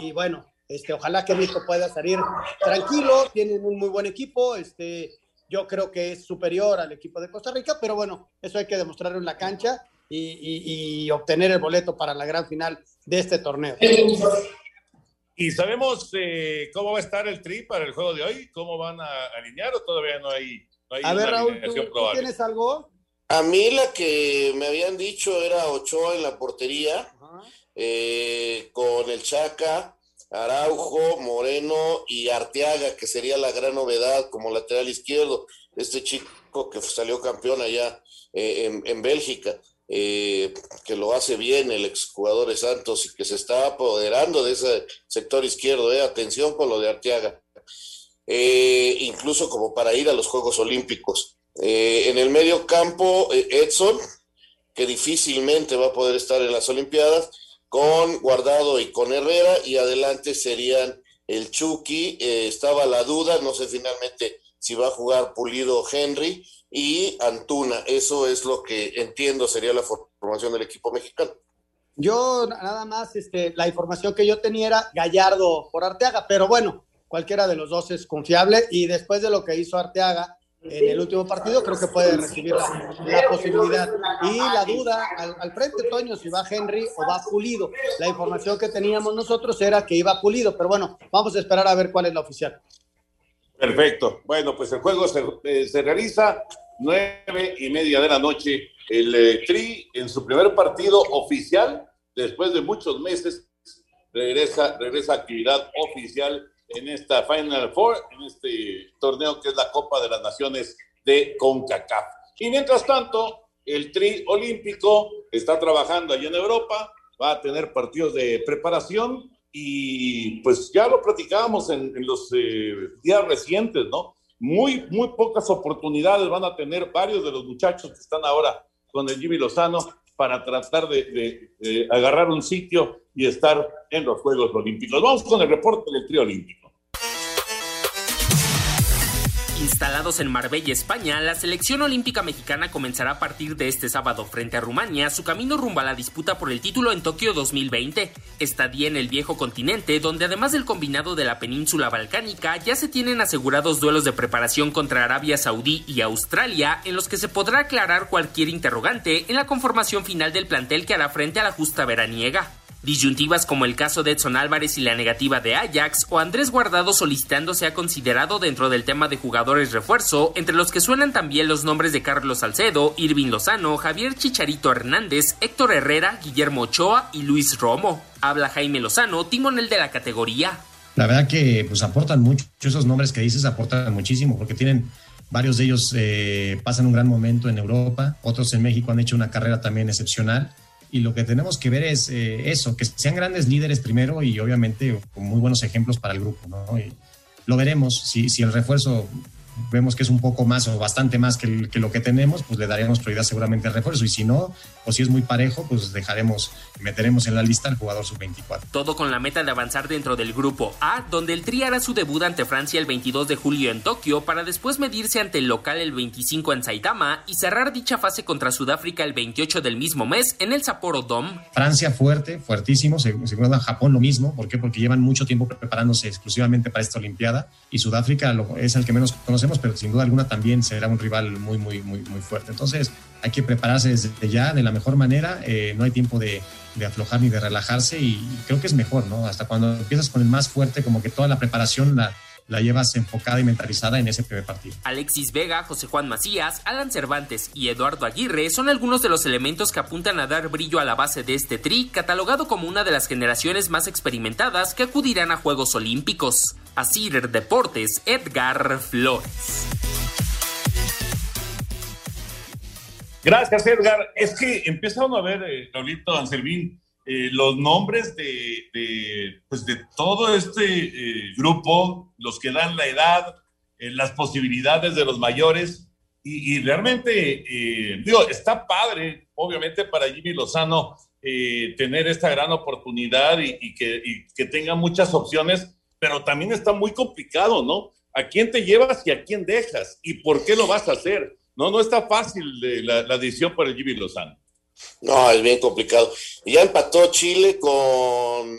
y, bueno, este, ojalá que México pueda salir tranquilo, tienen un muy buen equipo, este, yo creo que es superior al equipo de Costa Rica, pero bueno, eso hay que demostrarlo en la cancha y, y- y obtener el boleto para la gran final de este torneo. ¿Y sabemos eh, cómo va a estar el tri para el juego de hoy? ¿Cómo van a alinear o todavía no hay, no hay A ver, Raúl, ¿tú, tienes algo? A mí la que me habían dicho era Ochoa en la portería, eh, con el Chaca, Araujo, Moreno y Arteaga, que sería la gran novedad como lateral izquierdo. Este chico que salió campeón allá eh, en, en Bélgica, eh, que lo hace bien el exjugador de Santos y que se está apoderando de ese sector izquierdo. eh. Atención con lo de Arteaga. Eh, incluso como para ir a los Juegos Olímpicos. En el medio campo, Edson, que difícilmente va a poder estar en las Olimpiadas, con Guardado y con Herrera, y adelante serían el Chucky, estaba la duda, no sé finalmente si va a jugar Pulido Henry y Antuna, eso es lo que entiendo sería la formación del equipo mexicano. Yo nada más, este, la información que yo tenía era Gallardo por Arteaga, pero bueno, cualquiera de los dos es confiable y después de lo que hizo Arteaga en el último partido, creo que puede recibir la, la posibilidad. Y la duda al, al frente, Toño, si va Henry o va Pulido. La información que teníamos nosotros era que iba Pulido, pero bueno, vamos a esperar a ver cuál es la oficial. Perfecto. Bueno, pues el juego se, eh, se realiza nueve y media de la noche. El eh, Tri en su primer partido oficial, después de muchos meses, regresa, regresa a actividad oficial en esta Final Four, en este torneo que es la Copa de las Naciones de CONCACAF. Y mientras tanto, el Tri Olímpico está trabajando allá en Europa, va a tener partidos de preparación y pues ya lo platicábamos en, los eh, días recientes, ¿no? Muy, muy pocas oportunidades van a tener varios de los muchachos que están ahora con el Jimmy Lozano para tratar de agarrar un sitio y estar en los Juegos Olímpicos. Vamos con el reporte del trío olímpico. Instalados en Marbella, España, la selección olímpica mexicana comenzará a partir de este sábado frente a Rumania su camino rumbo a la disputa por el título en Tokio 2020. Estadía en el viejo continente, donde además del combinado de la península balcánica, ya se tienen asegurados duelos de preparación contra Arabia Saudí y Australia, en los que se podrá aclarar cualquier interrogante en la conformación final del plantel que hará frente a la justa veraniega. Disyuntivas como el caso de Edson Álvarez y la negativa de Ajax o Andrés Guardado solicitando se ha considerado dentro del tema de jugadores refuerzo, entre los que suenan también los nombres de Carlos Salcedo, Irving Lozano, Javier Chicharito Hernández, Héctor Herrera, Guillermo Ochoa y Luis Romo. Habla Jaime Lozano, timonel de la categoría. La verdad que pues aportan mucho, esos nombres que dices aportan muchísimo porque tienen varios de ellos eh, pasan un gran momento en Europa, otros en México han hecho una carrera también excepcional y lo que tenemos que ver es eh, eso, que sean grandes líderes primero y obviamente con muy buenos ejemplos para el grupo, ¿no? Y lo veremos, si, si el refuerzo vemos que es un poco más o bastante más que, lo que tenemos, pues le daremos prioridad seguramente al refuerzo y si no, o si es muy parejo, pues dejaremos, meteremos en la lista al jugador sub-24. Todo con la meta de avanzar dentro del grupo A, donde el Tri hará su debut ante Francia el 22 de julio en Tokio para después medirse ante el local el 25 en Saitama y cerrar dicha fase contra Sudáfrica el 28 del mismo mes en el Sapporo Dome. Francia fuerte, fuertísimo, se- seguro Japón lo mismo, ¿por qué? Porque llevan mucho tiempo preparándose exclusivamente para esta Olimpiada y Sudáfrica es el que menos conocemos, pero sin duda alguna también será un rival muy, muy, muy, muy fuerte. Entonces hay que prepararse desde ya de la mejor manera, eh, no hay tiempo de, de aflojar ni de relajarse y creo que es mejor, ¿no? Hasta cuando empiezas con el más fuerte, como que toda la preparación la, la llevas enfocada y mentalizada en ese primer partido. Alexis Vega, José Juan Macías, Alan Cervantes y Eduardo Aguirre son algunos de los elementos que apuntan a dar brillo a la base de este tri, catalogado como una de las generaciones más experimentadas que acudirán a Juegos Olímpicos. Asir Deportes, Edgar Flores. Gracias, Edgar. Es que empezaron a ver, eh, Raulito Anselmín, eh, los nombres de, pues de todo este eh, grupo, los que dan la edad, eh, las posibilidades de los mayores. Y, realmente, digo, está padre, obviamente, para Jimmy Lozano tener esta gran oportunidad y, que, que tenga muchas opciones, pero también está muy complicado, ¿no? ¿A quién te llevas y a quién dejas? ¿Y por qué lo vas a hacer? no, no está fácil la, la decisión el Jimmy Lozano. No, es bien complicado. Ya empató Chile con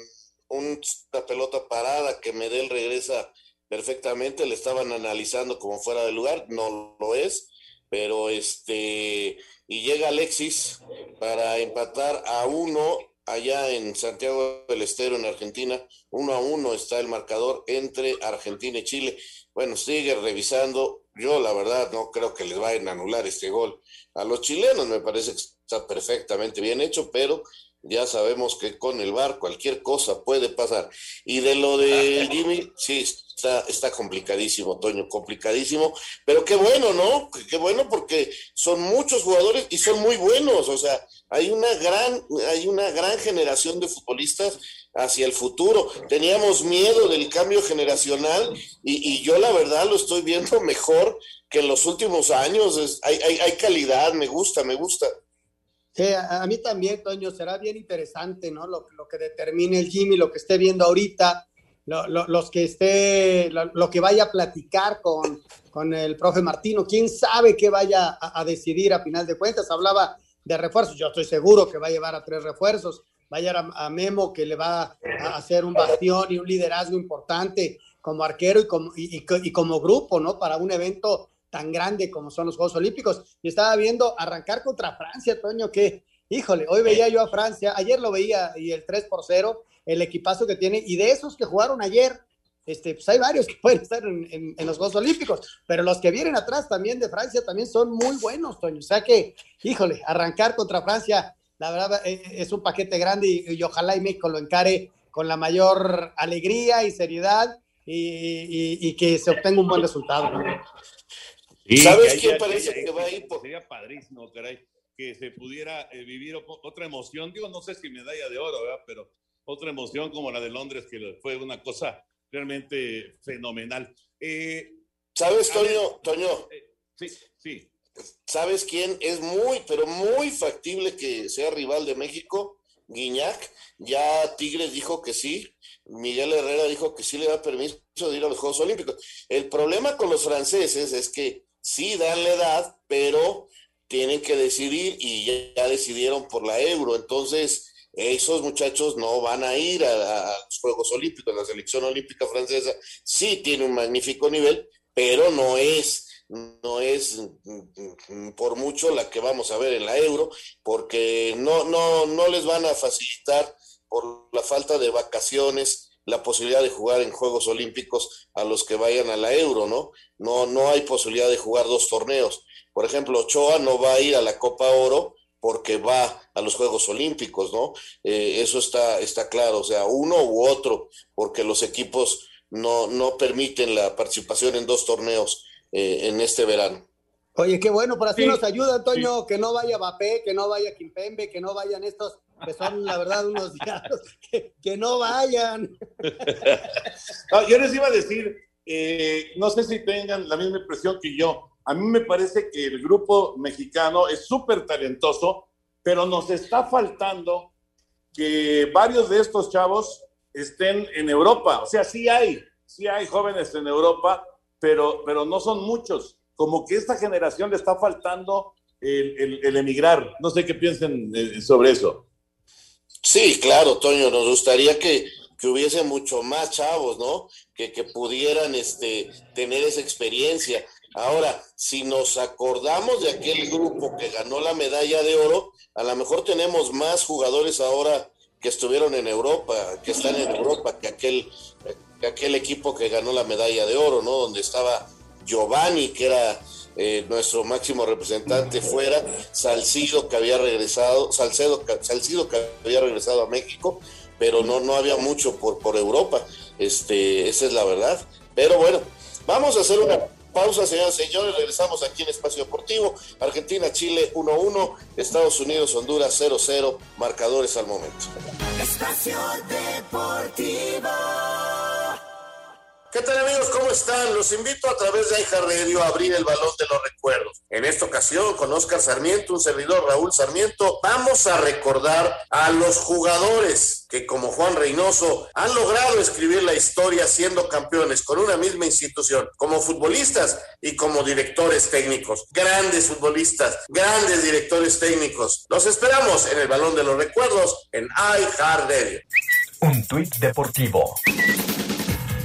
una pelota parada que Medel regresa perfectamente, le estaban analizando como fuera de lugar, no lo es, pero este, y llega Alexis para empatar a uno allá en Santiago del Estero, en Argentina, uno a uno está el marcador entre Argentina y Chile. Bueno, sigue revisando, yo la verdad no creo que les vayan a anular este gol. A los chilenos me parece que está perfectamente bien hecho, pero ya sabemos que con el bar cualquier cosa puede pasar. Y de lo de Jimmy, sí, está, está complicadísimo, Toño, complicadísimo. Pero qué bueno, ¿no? Qué bueno porque son muchos jugadores y son muy buenos. O sea, hay una gran, hay una gran generación de futbolistas hacia el futuro. Teníamos miedo del cambio generacional y, yo la verdad lo estoy viendo mejor que en los últimos años. Hay, calidad, me gusta, me gusta. Sí, a, mí también, Toño, será bien interesante, ¿no? Lo, que determine el Jimmy, lo que esté viendo ahorita, lo, lo, los que esté, lo, que vaya a platicar con, con el profe Martino, quién sabe qué vaya a, a, decidir a final de cuentas. Hablaba de refuerzos, yo estoy seguro que va a llevar a tres refuerzos, va a Memo que le va a hacer un bastión y un liderazgo importante como arquero y como, y, como grupo, ¿no? Para un evento tan grande como son los Juegos Olímpicos. Y estaba viendo arrancar contra Francia, Toño, que, híjole, hoy veía yo a Francia, ayer lo veía y el 3 por 0, el equipazo que tiene, y de esos que jugaron ayer, este, pues hay varios que pueden estar en, en, los Juegos Olímpicos, pero los que vienen atrás también de Francia también son muy buenos, Toño. O sea que, híjole, arrancar contra Francia, la verdad eh, es un paquete grande y, y ojalá y México lo encare con la mayor alegría y seriedad y, y, y que se obtenga un buen resultado. ¿no? Sí, ¿Sabes quién parece que, que va a ir? Por... Sería padrísimo, caray, que se pudiera eh, vivir otra emoción. Digo, no sé si medalla de oro, ¿verdad? Pero otra emoción como la de Londres, que fue una cosa realmente fenomenal. Eh, ¿Sabes, Toño? Toño. Eh, sí, sí. ¿Sabes quién es muy, pero muy factible que sea rival de México? Guiñac. Ya Tigres dijo que sí. Miguel Herrera dijo que sí le da permiso de ir a los Juegos Olímpicos. El problema con los franceses es que sí dan la edad, pero tienen que decidir y ya, decidieron por la euro. Entonces, esos muchachos no van a ir a, a, los Juegos Olímpicos. La selección olímpica francesa sí tiene un magnífico nivel, pero no es no es por mucho la que vamos a ver en la euro, porque no, no, no les van a facilitar por la falta de vacaciones la posibilidad de jugar en Juegos Olímpicos a los que vayan a la Euro, ¿no? No, no hay posibilidad de jugar dos torneos. Por ejemplo, Ochoa no va a ir a la Copa Oro porque va a los Juegos Olímpicos, ¿no? Eh, eso está, está claro, o sea, uno u otro, porque los equipos no, no permiten la participación en dos torneos eh, en este verano. Oye, qué bueno, por así sí, nos ayuda, Antonio, sí. que no vaya Mbappé, que no vaya Kimpembe, que no vayan estos, que son la verdad unos diablos, que, que no vayan. no, yo les iba a decir, eh, no sé si tengan la misma impresión que yo, a mí me parece que el grupo mexicano es súper talentoso, pero nos está faltando que varios de estos chavos estén en Europa. O sea, sí hay, sí hay jóvenes en Europa, pero, pero no son muchos. Como que esta generación le está faltando el, el, el emigrar. No sé qué piensen eh, sobre eso. Sí, claro, Toño, nos gustaría que, que hubiese mucho más chavos, ¿no? Que, que pudieran este, tener esa experiencia. Ahora, si nos acordamos de aquel grupo que ganó la medalla de oro, a lo mejor tenemos más jugadores ahora que estuvieron en Europa, que están en Europa, que aquel, que aquel equipo que ganó la medalla de oro, ¿no? Donde estaba Giovanni, que era eh, nuestro máximo representante fuera, Salcido que había regresado, Salcedo, Salcido que había regresado a México, pero no, no había mucho por, por Europa, este, esa es la verdad. Pero bueno, vamos a hacer una pausa, señoras y señores, regresamos aquí en Espacio Deportivo, Argentina, Chile 1-1, Estados Unidos, Honduras 0-0, marcadores al momento. Espacio Deportivo. ¿Qué tal amigos? ¿Cómo están? Los invito a través de Aija Radio a abrir el balón de los recuerdos. En esta ocasión, con Oscar Sarmiento, un servidor Raúl Sarmiento, vamos a recordar a los jugadores que como Juan Reynoso han logrado escribir la historia siendo campeones con una misma institución, como futbolistas y como directores técnicos. Grandes futbolistas, grandes directores técnicos. Los esperamos en el balón de los recuerdos en iHeartRadio. Un tuit deportivo.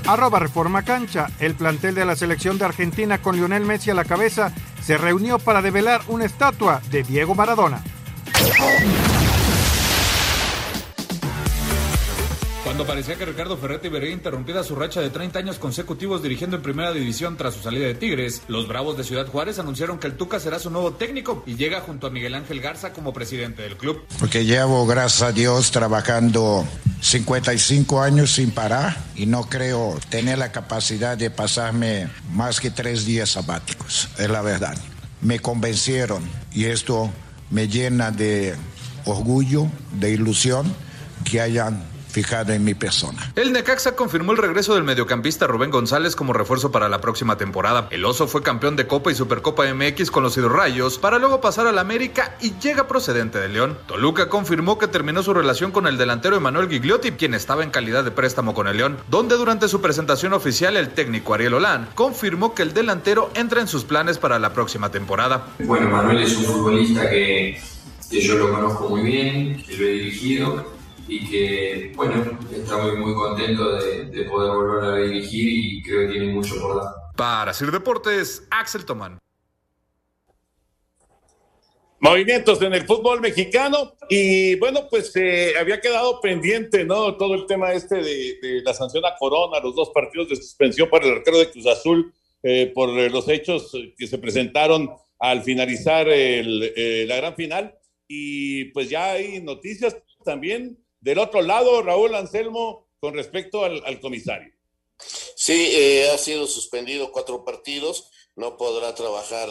Arroba Reforma Cancha. El plantel de la selección de Argentina con Lionel Messi a la cabeza se reunió para develar una estatua de Diego Maradona. Cuando parecía que Ricardo Ferretti vería interrumpida su racha de 30 años consecutivos dirigiendo en primera división tras su salida de Tigres, los Bravos de Ciudad Juárez anunciaron que el Tuca será su nuevo técnico y llega junto a Miguel Ángel Garza como presidente del club. Porque llevo, gracias a Dios, trabajando 55 años sin parar y no creo tener la capacidad de pasarme más que tres días sabáticos, es la verdad. Me convencieron y esto me llena de orgullo, de ilusión que hayan fijado en mi persona. El Necaxa confirmó el regreso del mediocampista Rubén González como refuerzo para la próxima temporada. El Oso fue campeón de Copa y Supercopa MX con los Hidrorrayos para luego pasar al América y llega procedente de León. Toluca confirmó que terminó su relación con el delantero Emanuel Gigliotti, quien estaba en calidad de préstamo con el León, donde durante su presentación oficial el técnico Ariel Olán confirmó que el delantero entra en sus planes para la próxima temporada. Bueno, Manuel es un futbolista que, que yo lo conozco muy bien, que lo he dirigido y que, bueno, está muy, muy contento de, de poder volver a dirigir y creo que tiene mucho por dar. Para Sir Deportes, Axel Tomán. Movimientos en el fútbol mexicano y bueno, pues eh, había quedado pendiente, ¿no? Todo el tema este de, de, la sanción a Corona, los dos partidos de suspensión para el arquero de Cruz Azul eh, por eh, los hechos que se presentaron al finalizar el, eh, la gran final y pues ya hay noticias también del otro lado, Raúl Anselmo, con respecto al, al comisario. Sí, eh, ha sido suspendido cuatro partidos, no podrá trabajar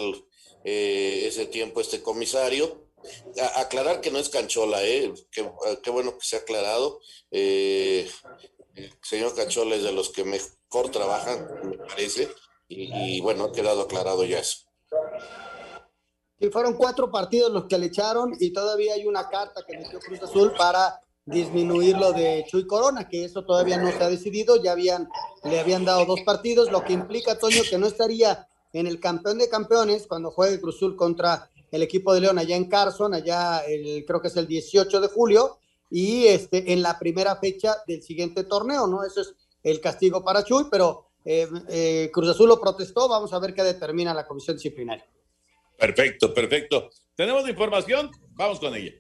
eh, ese tiempo este comisario. A, aclarar que no es Canchola, ¿eh? Qué, qué bueno que se ha aclarado. Eh, el señor Canchola es de los que mejor trabajan, me parece, y, y bueno, ha quedado aclarado ya eso. Sí, fueron cuatro partidos los que le echaron y todavía hay una carta que metió Cruz Azul para disminuir lo de Chuy Corona, que eso todavía no se ha decidido, ya habían, le habían dado dos partidos, lo que implica, Toño, que no estaría en el campeón de campeones cuando juegue Cruz Azul contra el equipo de León allá en Carson, allá el, creo que es el 18 de julio, y este, en la primera fecha del siguiente torneo, ¿no? Eso es el castigo para Chuy, pero eh, eh, Cruz Azul lo protestó, vamos a ver qué determina la comisión disciplinaria. Perfecto, perfecto. ¿Tenemos información? Vamos con ella.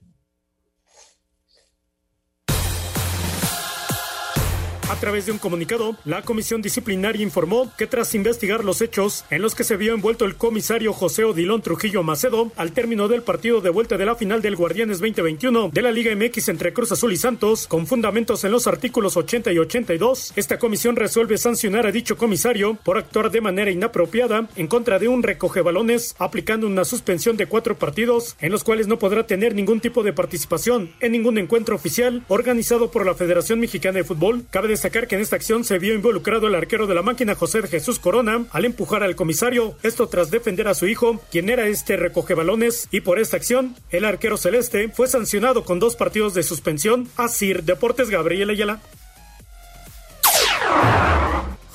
A través de un comunicado, la comisión disciplinaria informó que tras investigar los hechos en los que se vio envuelto el comisario José Odilón Trujillo Macedo al término del partido de vuelta de la final del Guardianes 2021 de la Liga MX entre Cruz Azul y Santos, con fundamentos en los artículos 80 y 82, esta comisión resuelve sancionar a dicho comisario por actuar de manera inapropiada en contra de un recoge balones, aplicando una suspensión de cuatro partidos en los cuales no podrá tener ningún tipo de participación en ningún encuentro oficial organizado por la Federación Mexicana de Fútbol. Cabe destacar que en esta acción se vio involucrado el arquero de la máquina José Jesús Corona al empujar al comisario, esto tras defender a su hijo, quien era este recoge balones, y por esta acción, el arquero celeste fue sancionado con dos partidos de suspensión. Asir Deportes Gabriel Ayala.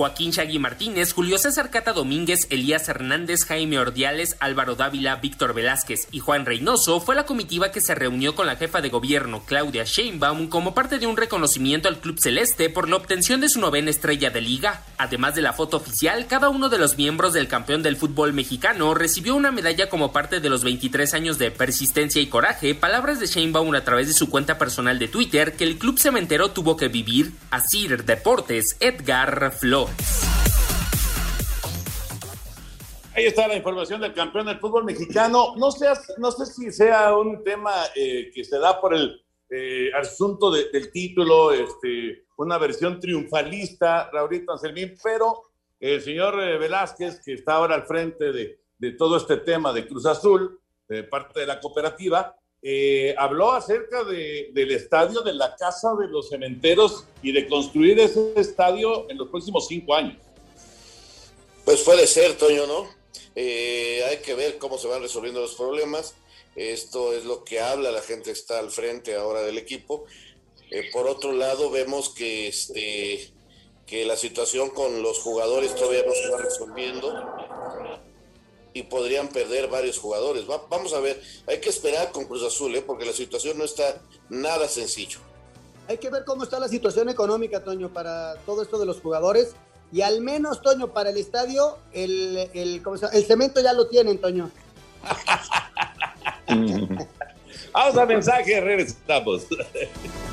Joaquín Chagui Martínez, Julio César Cata Domínguez, Elías Hernández, Jaime Ordiales, Álvaro Dávila, Víctor Velázquez y Juan Reynoso fue la comitiva que se reunió con la jefa de gobierno Claudia Sheinbaum como parte de un reconocimiento al Club Celeste por la obtención de su novena estrella de liga. Además de la foto oficial, cada uno de los miembros del campeón del fútbol mexicano recibió una medalla como parte de los 23 años de persistencia y coraje, palabras de Sheinbaum a través de su cuenta personal de Twitter que el Club Cementero tuvo que vivir. Asir Deportes, Edgar Ahí está la información del campeón del fútbol mexicano. No, sé, no sé si sea un tema eh, que se da por el eh, asunto de, del título, este, una versión triunfalista, Raulito Anselmín, pero el señor eh, Velázquez, que está ahora al frente de, de todo este tema de Cruz Azul, de parte de la cooperativa, eh, habló acerca de, del estadio de la Casa de los Cementeros y de construir ese estadio en los próximos cinco años. Pues puede ser, Toño, ¿no? Eh, hay que ver cómo se van resolviendo los problemas. Esto es lo que habla la gente que está al frente ahora del equipo. Eh, por otro lado, vemos que, este, que la situación con los jugadores todavía no se va resolviendo y podrían perder varios jugadores. vamos a ver, hay que esperar con Cruz Azul, ¿eh? porque la situación no está nada sencillo. Hay que ver cómo está la situación económica, Toño, para todo esto de los jugadores. Y al menos, Toño, para el estadio, el, el, el cemento ya lo tienen, Toño. Vamos a mensaje, regresamos.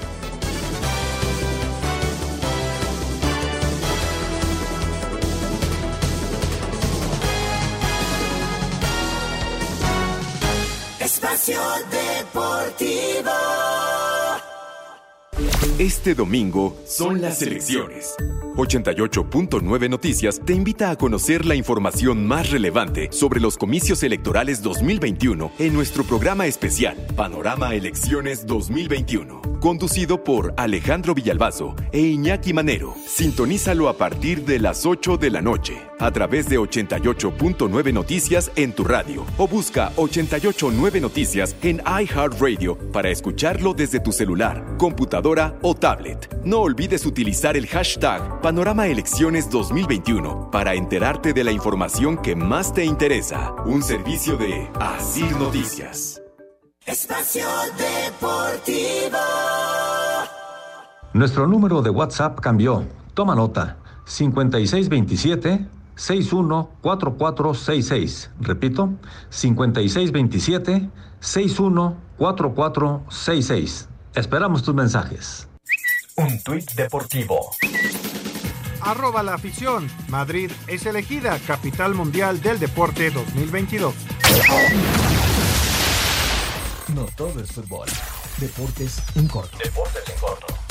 Espacio Deportivo. Este domingo son las elecciones. 88.9 Noticias te invita a conocer la información más relevante sobre los comicios electorales 2021 en nuestro programa especial Panorama Elecciones 2021, conducido por Alejandro Villalbazo e Iñaki Manero. Sintonízalo a partir de las 8 de la noche a través de 88.9 Noticias en tu radio o busca 889 Noticias en iHeartRadio para escucharlo desde tu celular, computadora o tablet. No olvides utilizar el hashtag Panorama Elecciones 2021 para enterarte de la información que más te interesa. Un servicio de Asir Noticias. Espacio Deportivo. Nuestro número de WhatsApp cambió. Toma nota. 5627 614466. Repito, 5627 614466. Esperamos tus mensajes. Un tuit deportivo. Arroba la afición. Madrid es elegida capital mundial del deporte 2022. No todo es fútbol. Deportes en corto. Deportes en corto.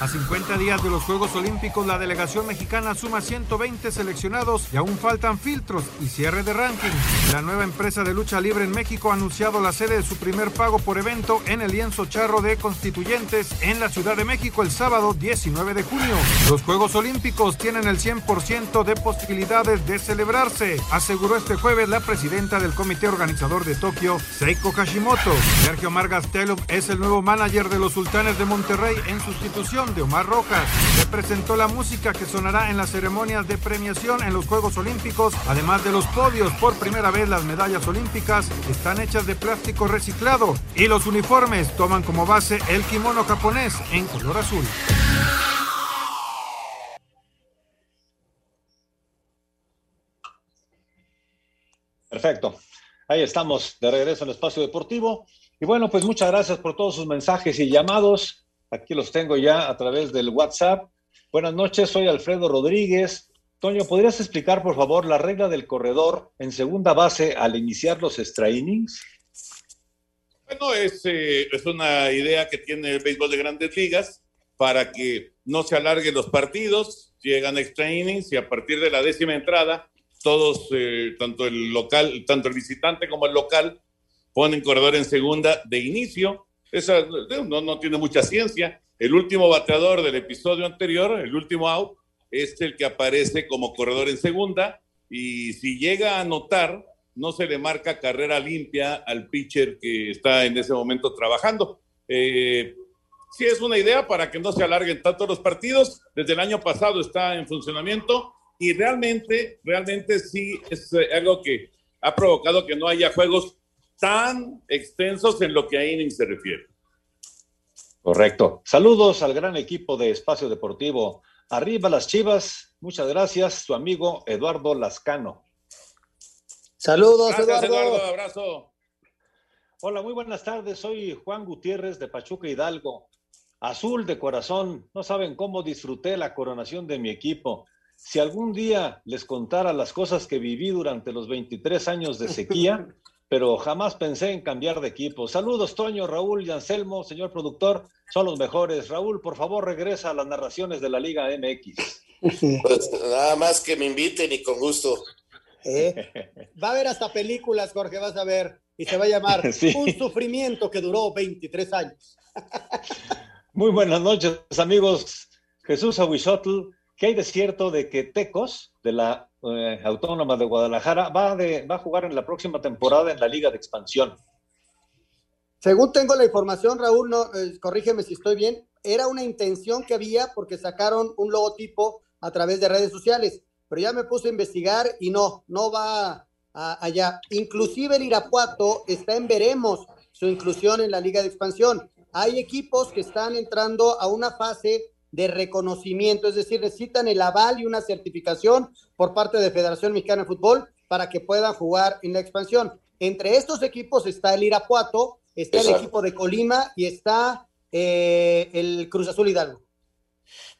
A 50 días de los Juegos Olímpicos, la delegación mexicana suma 120 seleccionados y aún faltan filtros y cierre de ranking. La nueva empresa de lucha libre en México ha anunciado la sede de su primer pago por evento en el lienzo charro de Constituyentes en la Ciudad de México el sábado 19 de junio. Los Juegos Olímpicos tienen el 100% de posibilidades de celebrarse, aseguró este jueves la presidenta del comité organizador de Tokio, Seiko Hashimoto. Sergio Margas Telum es el nuevo manager de los Sultanes de Monterrey en sustitución de Omar Rojas. Se presentó la música que sonará en las ceremonias de premiación en los Juegos Olímpicos, además de los podios. Por primera vez las medallas olímpicas están hechas de plástico reciclado y los uniformes toman como base el kimono japonés en color azul. Perfecto. Ahí estamos de regreso en el espacio deportivo. Y bueno, pues muchas gracias por todos sus mensajes y llamados. Aquí los tengo ya a través del WhatsApp. Buenas noches, soy Alfredo Rodríguez. Toño, ¿podrías explicar, por favor, la regla del corredor en segunda base al iniciar los extra innings? Bueno, es, eh, una idea que tiene el béisbol de grandes ligas para que no se alarguen los partidos, llegan extra innings y a partir de la décima entrada, todos, eh, tanto el local, tanto el visitante como el local, ponen corredor en segunda de inicio. No, no tiene mucha ciencia. El último bateador del episodio anterior, el último out, es el que aparece como corredor en segunda y si llega a anotar, no se le marca carrera limpia al pitcher que está en ese momento trabajando. Eh, sí es una idea para que no se alarguen tanto los partidos. Desde el año pasado está en funcionamiento y realmente, realmente sí es eh, algo que ha provocado que no haya juegos tan extensos en lo que a innings se refiere. Correcto. Saludos al gran equipo de Espacio Deportivo. Arriba las Chivas. Muchas gracias, su amigo Eduardo Lascano. Saludos, Gracias, Eduardo. Eduardo. Abrazo. Hola, muy buenas tardes. Soy Juan Gutiérrez de Pachuca Hidalgo. Azul de corazón. No saben cómo disfruté la coronación de mi equipo. Si algún día les contara las cosas que viví durante los 23 años de sequía, pero jamás pensé en cambiar de equipo. Saludos, Toño, Raúl y Anselmo, señor productor, son los mejores. Raúl, por favor, regresa a las narraciones de la Liga MX. Pues nada más que me inviten y con gusto. ¿Eh? Va a haber hasta películas, Jorge, vas a ver. Y se va a llamar Sí. Un sufrimiento que duró 23 años. Muy buenas noches, amigos. Jesús Aguixotl, ¿qué hay de cierto de que Tecos, de la eh, Autónoma de Guadalajara, va, de, va a jugar en la próxima temporada en la Liga de Expansión? Según tengo la información, Raúl, no, eh, corrígeme si estoy bien, era una intención que había porque sacaron un logotipo a través de redes sociales, pero ya me puse a investigar y no, no va allá. Inclusive el Irapuato está en veremos su inclusión en la Liga de Expansión. Hay equipos que están entrando a una fase de reconocimiento, es decir, necesitan el aval y una certificación por parte de Federación Mexicana de Fútbol para que puedan jugar en la expansión. Entre estos equipos está el Irapuato, está el equipo de Colima y está eh, el Cruz Azul Hidalgo.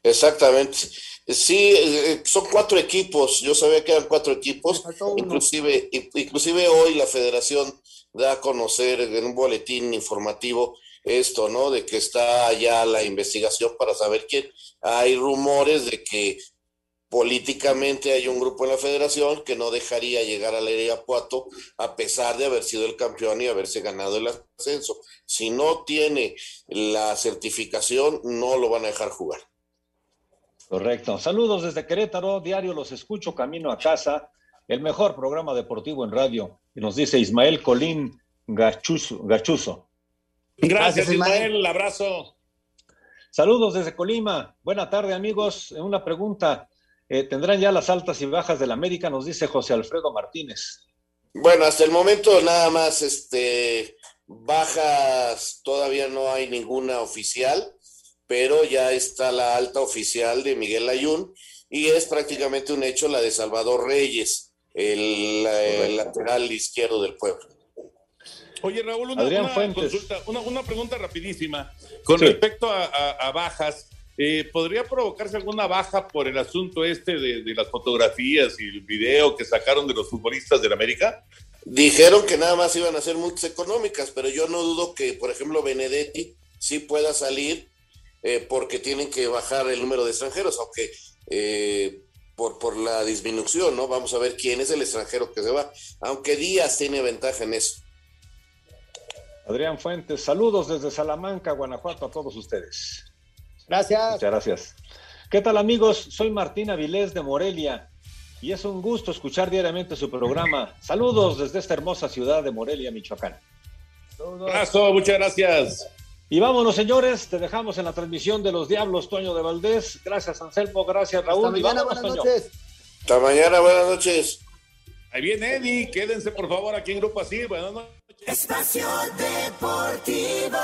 Exactamente. Sí, eh, son cuatro equipos. Yo sabía que eran cuatro equipos. Inclusive, in- inclusive hoy la federación da a conocer en un boletín informativo esto, ¿no? De que está ya la investigación para saber quién. Hay rumores de que políticamente hay un grupo en la federación que no dejaría llegar al Irapuato a pesar de haber sido el campeón y haberse ganado el ascenso. Si no tiene la certificación, no lo van a dejar jugar. Correcto. Saludos desde Querétaro, diario los escucho camino a casa, el mejor programa deportivo en radio. Y nos dice Ismael Colín Gachuzo. Gachuzo. Gracias, Gracias, Ismael. Ismael. Abrazo. Saludos desde Colima. Buena tarde, amigos. Una pregunta. Eh, ¿Tendrán ya las altas y bajas del América? Nos dice José Alfredo Martínez. Bueno, hasta el momento nada más, este, bajas, todavía no hay ninguna oficial, pero ya está la alta oficial de Miguel Ayun y es prácticamente un hecho la de Salvador Reyes, el, el lateral izquierdo del pueblo. Oye, Raúl, una, Adrián una consulta, una, una pregunta rapidísima. Con Sí. respecto a, a- a bajas, eh, ¿podría provocarse alguna baja por el asunto este de, de las fotografías y el video que sacaron de los futbolistas del América? Dijeron que nada más iban a ser multas económicas, pero yo no dudo que, por ejemplo, Benedetti sí pueda salir eh, porque tienen que bajar el número de extranjeros, aunque eh, por, por la disminución, ¿no? Vamos a ver quién es el extranjero que se va, aunque Díaz tiene ventaja en eso. Adrián Fuentes, saludos desde Salamanca, Guanajuato, a todos ustedes. Gracias. Muchas gracias. ¿Qué tal, amigos? Soy Martín Avilés de Morelia y es un gusto escuchar diariamente su programa. Saludos desde esta hermosa ciudad de Morelia, Michoacán. Abrazo, muchas gracias. Y vámonos, señores, te dejamos en la transmisión de los Diablos, Toño de Valdés. Gracias, Anselmo, gracias, Raúl. Hasta Y mañana, vámonos, buenas Toño. noches. Hasta mañana, buenas noches. Ahí viene Eddie, quédense por favor aquí en Grupo Así. Buenas noches. Espacio Deportivo.